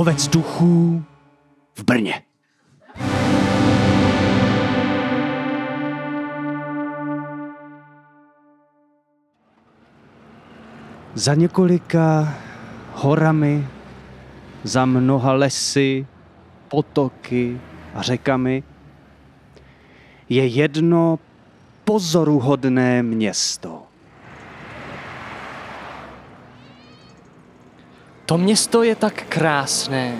Lovec duchů v Brně. Za několika horami, za mnoha lesy, potoky a řekami je jedno pozoruhodné město. To město je tak krásné,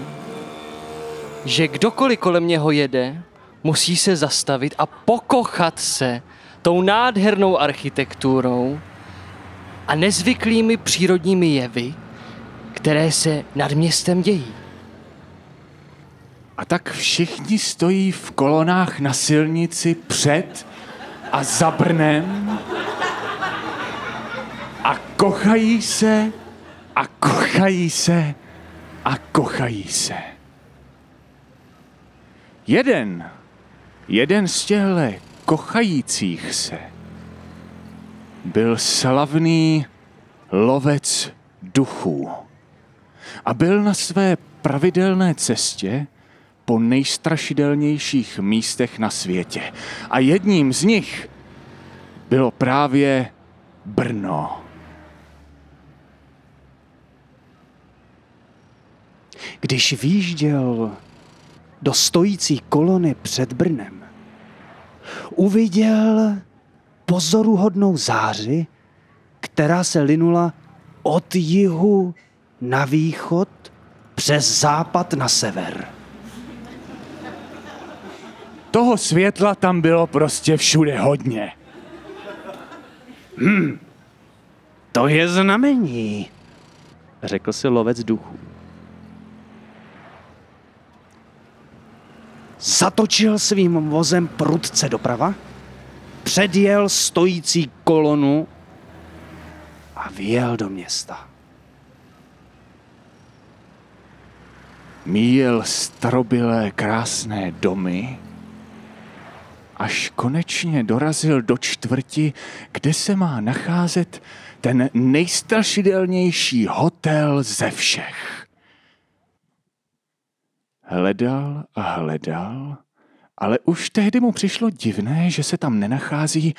že kdokoliv kolem něho jede, musí se zastavit a pokochat se tou nádhernou architekturou a nezvyklými přírodními jevy, které se nad městem dějí. A tak všichni stojí v kolonách na silnici před a za Brnem a kochají se a kochají se a kochají se. Jeden, jeden z těchto kochajících se byl slavný lovec duchů a byl na své pravidelné cestě po nejstrašidelnějších místech na světě. A jedním z nich bylo právě Brno. Když výjížděl do stojící kolony před Brnem, uviděl pozoruhodnou záři, která se linula od jihu na východ přes západ na sever. Toho světla tam bylo prostě všude hodně. To je znamení, řekl si lovec duchů. Zatočil svým vozem prudce doprava, předjel stojící kolonu a vyjel do města. Míjel starobilé krásné domy, až konečně dorazil do čtvrti, kde se má nacházet ten nejstrašidelnější hotel ze všech. Hledal a hledal, ale už tehdy mu přišlo divné, že se tam nenachází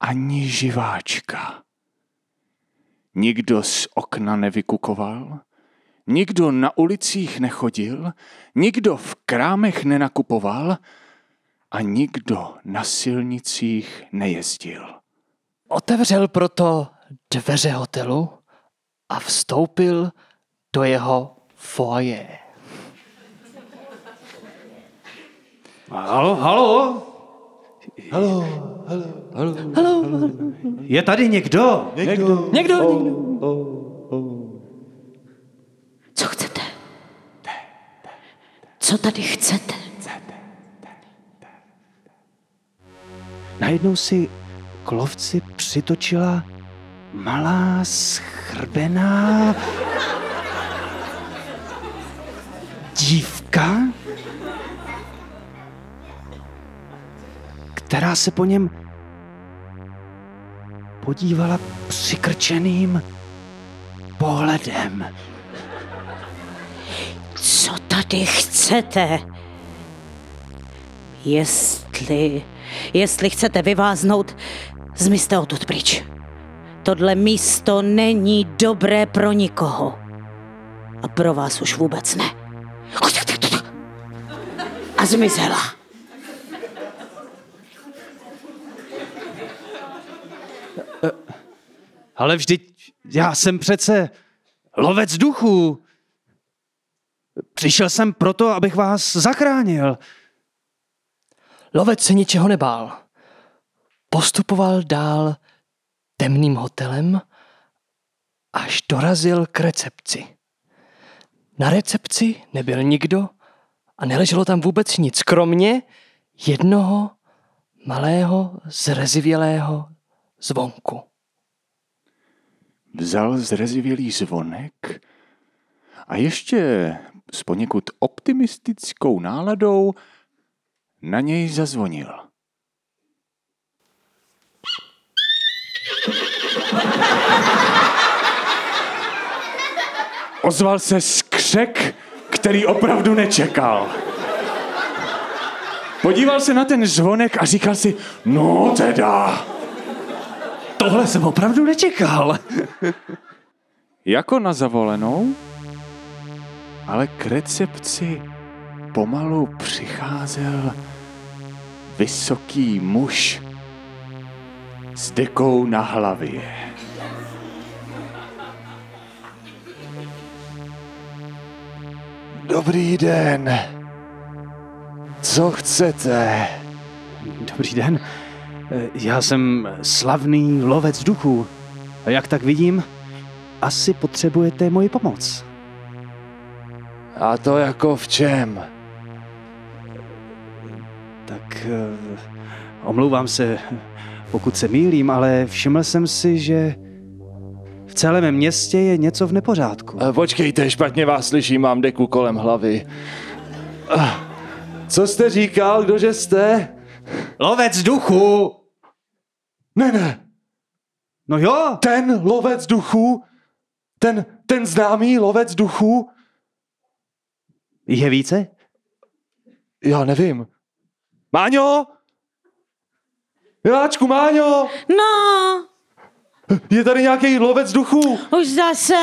ani živáčka. Nikdo z okna nevykukoval, nikdo na ulicích nechodil, nikdo v krámech nenakupoval a nikdo na silnicích nejezdil. Otevřel proto dveře hotelu a vstoupil do jeho foje. Halo, halo? Halo, halo, halo. halo. Je tady někdo? Někdo, někdo. Co chcete? Co tady chcete? Najednou si k lovci přitočila malá schrbená dívka, která se po něm podívala přikrčeným pohledem. Co tady chcete? Jestli, jestli chcete vyváznout, zmizte odtud pryč. Tohle místo není dobré pro nikoho. A pro vás už vůbec ne. A zmizela. Ale vždyť já jsem přece lovec duchů. Přišel jsem proto, abych vás zachránil. Lovec se ničeho nebál. Postupoval dál temným hotelem, až dorazil k recepci. Na recepci nebyl nikdo a neleželo tam vůbec nic, kromě jednoho malého zrezivělého zvonku. Vzal zrezivělý zvonek a ještě s poněkud optimistickou náladou na něj zazvonil. Ozval se skřek, který opravdu nečekal. Podíval se na ten zvonek a říkal si, no teda. Tohle jsem opravdu nečekal. Jako na zavolenou, ale k recepci pomalu přicházel vysoký muž s dekou na hlavě. Dobrý den. Co chcete? Dobrý den. Eh, Já jsem slavný lovec duchů. A jak tak vidím, asi potřebujete moji pomoc. A to jako v čem? Tak eh, omlouvám se, pokud se mýlím, ale všiml jsem si, že v celém městě je něco v nepořádku. Eh, Počkejte, špatně vás slyším, mám deku kolem hlavy. Co jste říkal, kdože jste? Lovec duchů! Ne, ne, No jo, ten lovec duchů, ten, ten známý lovec duchů, je více? já nevím. Máňo! Miláčku, Máňo! No, Je tady nějaký lovec duchů? už zase.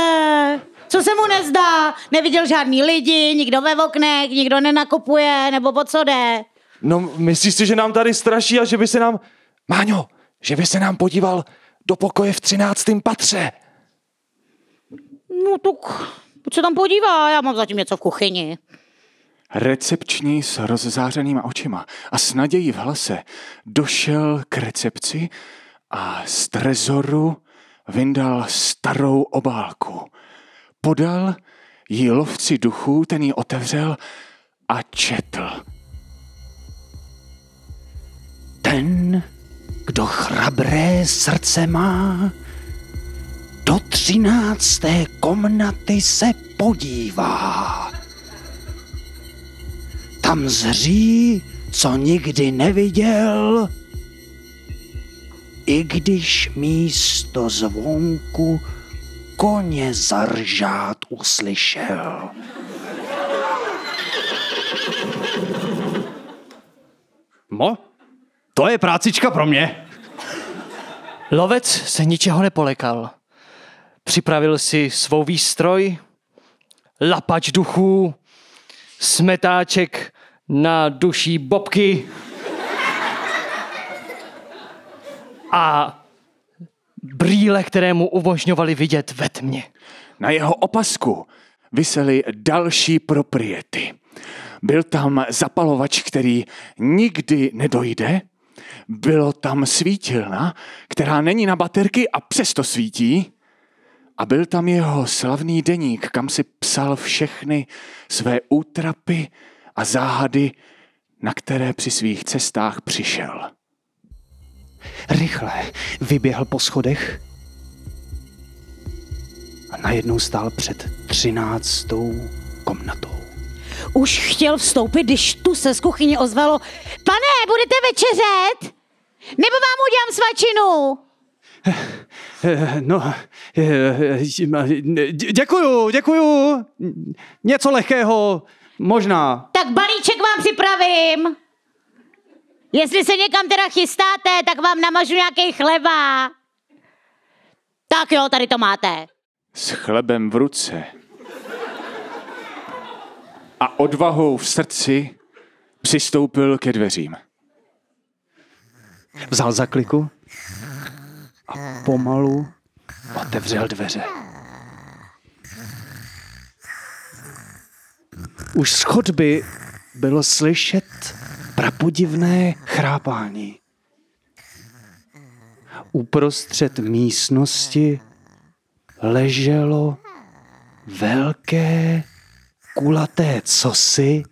Co se mu nezdá? Neviděl žádný lidi, nikdo ve oknech, nikdo nenakupuje, nebo po co jde? No, myslíš si, že nám tady straší a že by se nám... Máňo, že by se nám podíval do pokoje v třináctém patře. No tak, pojď se tam podívá, já mám zatím něco v kuchyni. Recepční s rozzářenýma očima a s nadějí v hlase došel k recepci a z trezoru vyndal starou obálku. Podal ji lovci duchů, ten ji otevřel a četl. Ten, kdo chrabré srdce má, do třinácté komnaty se podívá. Tam zří, co nikdy neviděl, i když místo zvonku koně zaržát uslyšel. Mo? To je prácička pro mě. Lovec se ničeho nepolekal. Připravil si svou výstroj, lapač duchů, smetáček na duší bobky a brýle, které mu umožňovaly vidět ve tmě. Na jeho opasku visely další propriety. Byl tam zapalovač, který nikdy nedojde. Bylo tam svítilna, která není na baterky a přesto svítí. A byl tam jeho slavný deník, kam si psal všechny své útrapy a záhady, na které při svých cestách přišel. Rychle vyběhl po schodech a najednou stál před třináctou komnatou. Už chtěl vstoupit, když tu se z kuchyně ozvalo Pane, budete večeřet? Nebo vám udělám svačinu? Eh, No, eh, dě- děkuju, děkuju. Něco lehkého, možná. Tak balíček vám připravím. Jestli se někam teda chystáte, tak vám namažu nějaký chleba. Tak jo, tady to máte. s chlebem v ruce a odvahou v srdci přistoupil ke dveřím. Vzal za kliku a pomalu otevřel dveře. Už z chodby bylo slyšet prapodivné chrápání. Uprostřed místnosti leželo velké kulaté cosi,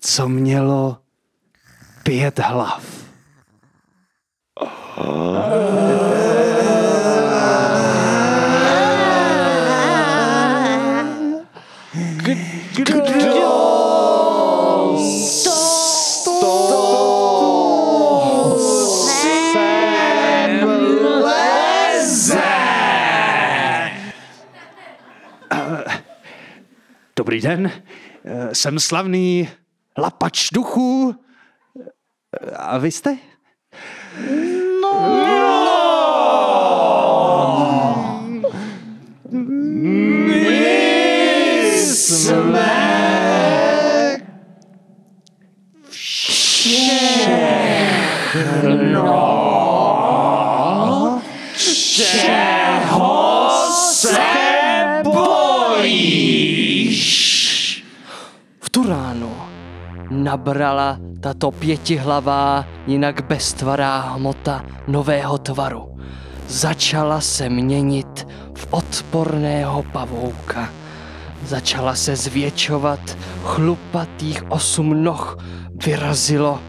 co mělo pět hlav. Kdo to? Dobrý den, Eh, jsem slavný lapač duchů. Eh, A vy jste? V ránu nabrala tato pětihlavá, jinak beztvará hmota nového tvaru. Začala se měnit v odporného pavouka. Začala se zvětšovat, chlupatých osm noh vyrazilo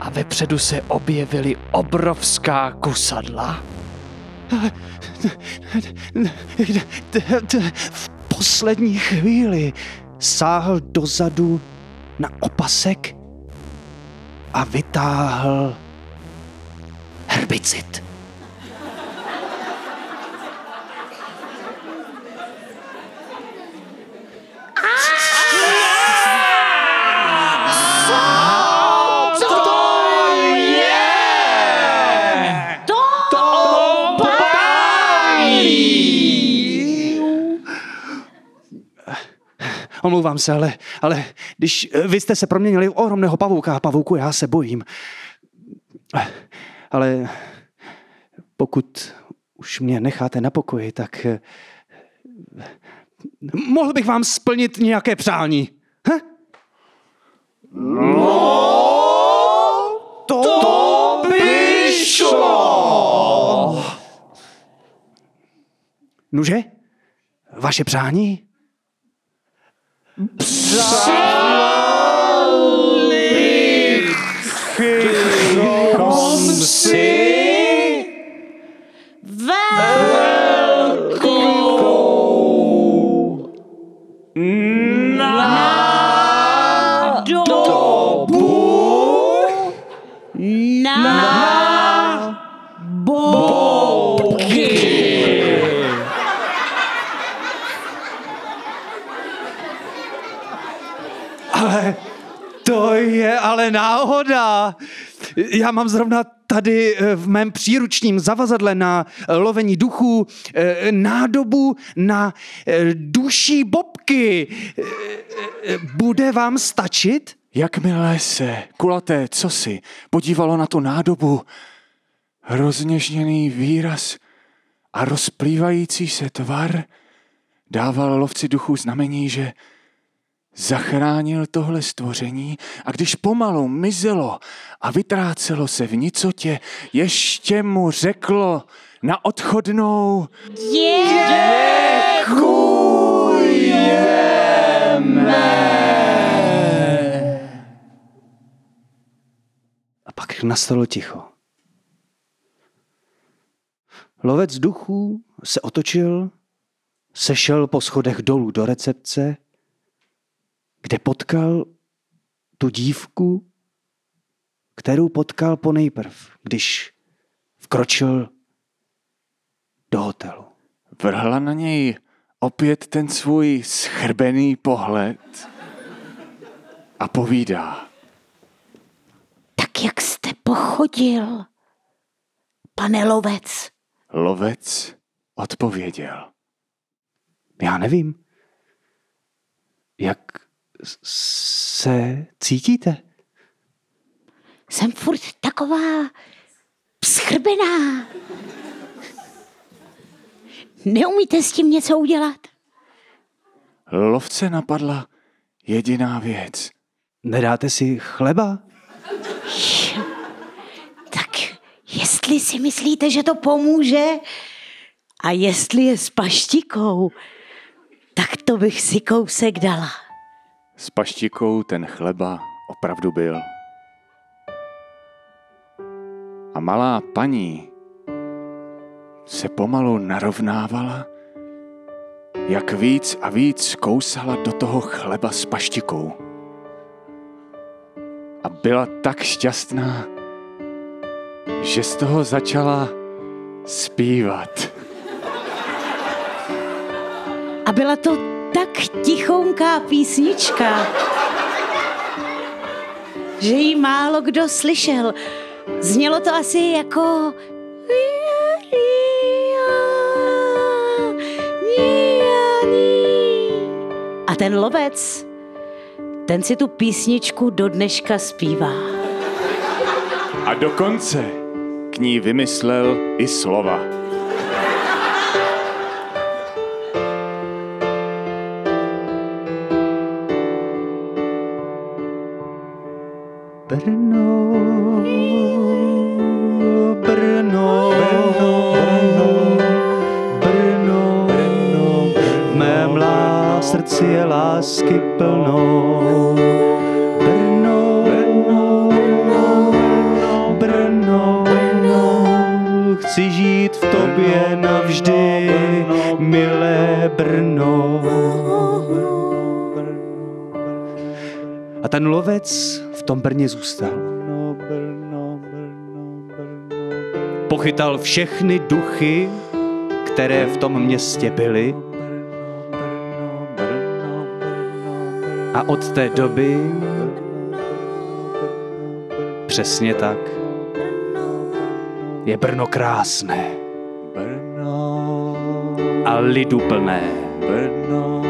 a vepředu se objevily obrovská kusadla. V poslední chvíli sáhl dozadu na opasek a vytáhl herbicid. Omlouvám se, ale, ale když eh, vy jste se proměnili v ohromného pavouka a pavouku já se bojím. Ale pokud už mě necháte na pokoji, tak eh, mohl bych vám splnit nějaké přání. Hm? To, to by šlo! Nuže? Vaše přání? Ale Já mám zrovna tady eh, v mém příručním zavazadle na eh, lovení duchů eh, nádobu na duší bobky. Bude vám stačit? Jakmile se kulaté cosi podívalo na tu nádobu, rozněžněný výraz a rozplývající se tvar dával lovci duchů znamení, že zachránil tohle stvoření a když pomalu mizelo a vytrácelo se v nicotě, ještě mu řeklo na odchodnou A pak nastalo ticho. Lovec duchů se otočil, sešel po schodech dolů do recepce, kde potkal tu dívku, kterou potkal po nejprv, když vkročil do hotelu. vrhla na něj opět ten svůj schrbený pohled a povídá. Tak jak jste pochodil, pane lovec? Lovec odpověděl. Já nevím. Jak se cítíte? Jsem furt taková schrbená. Neumíte s tím něco udělat? Lovce napadla jediná věc. Nedáte si chleba? Tak jestli si myslíte, že to pomůže a jestli je s paštikou, tak to bych si kousek dala. S paštikou ten chleba opravdu byl. A malá paní se pomalu narovnávala, jak víc a víc kousala do toho chleba s paštikou. A byla tak šťastná, že z toho začala zpívat. A byla to tak tichounká písnička, že ji málo kdo slyšel. Znělo to asi jako... A ten lovec, ten si tu písničku do dneška zpívá. A dokonce k ní vymyslel i slova. Chci žít v tobě navždy, milé Brno. A ten lovec v tom Brně zůstal. Pochytal všechny duchy, které v tom městě byly. A od té doby přesně tak je Brno krásné. A lidu plné. Brno,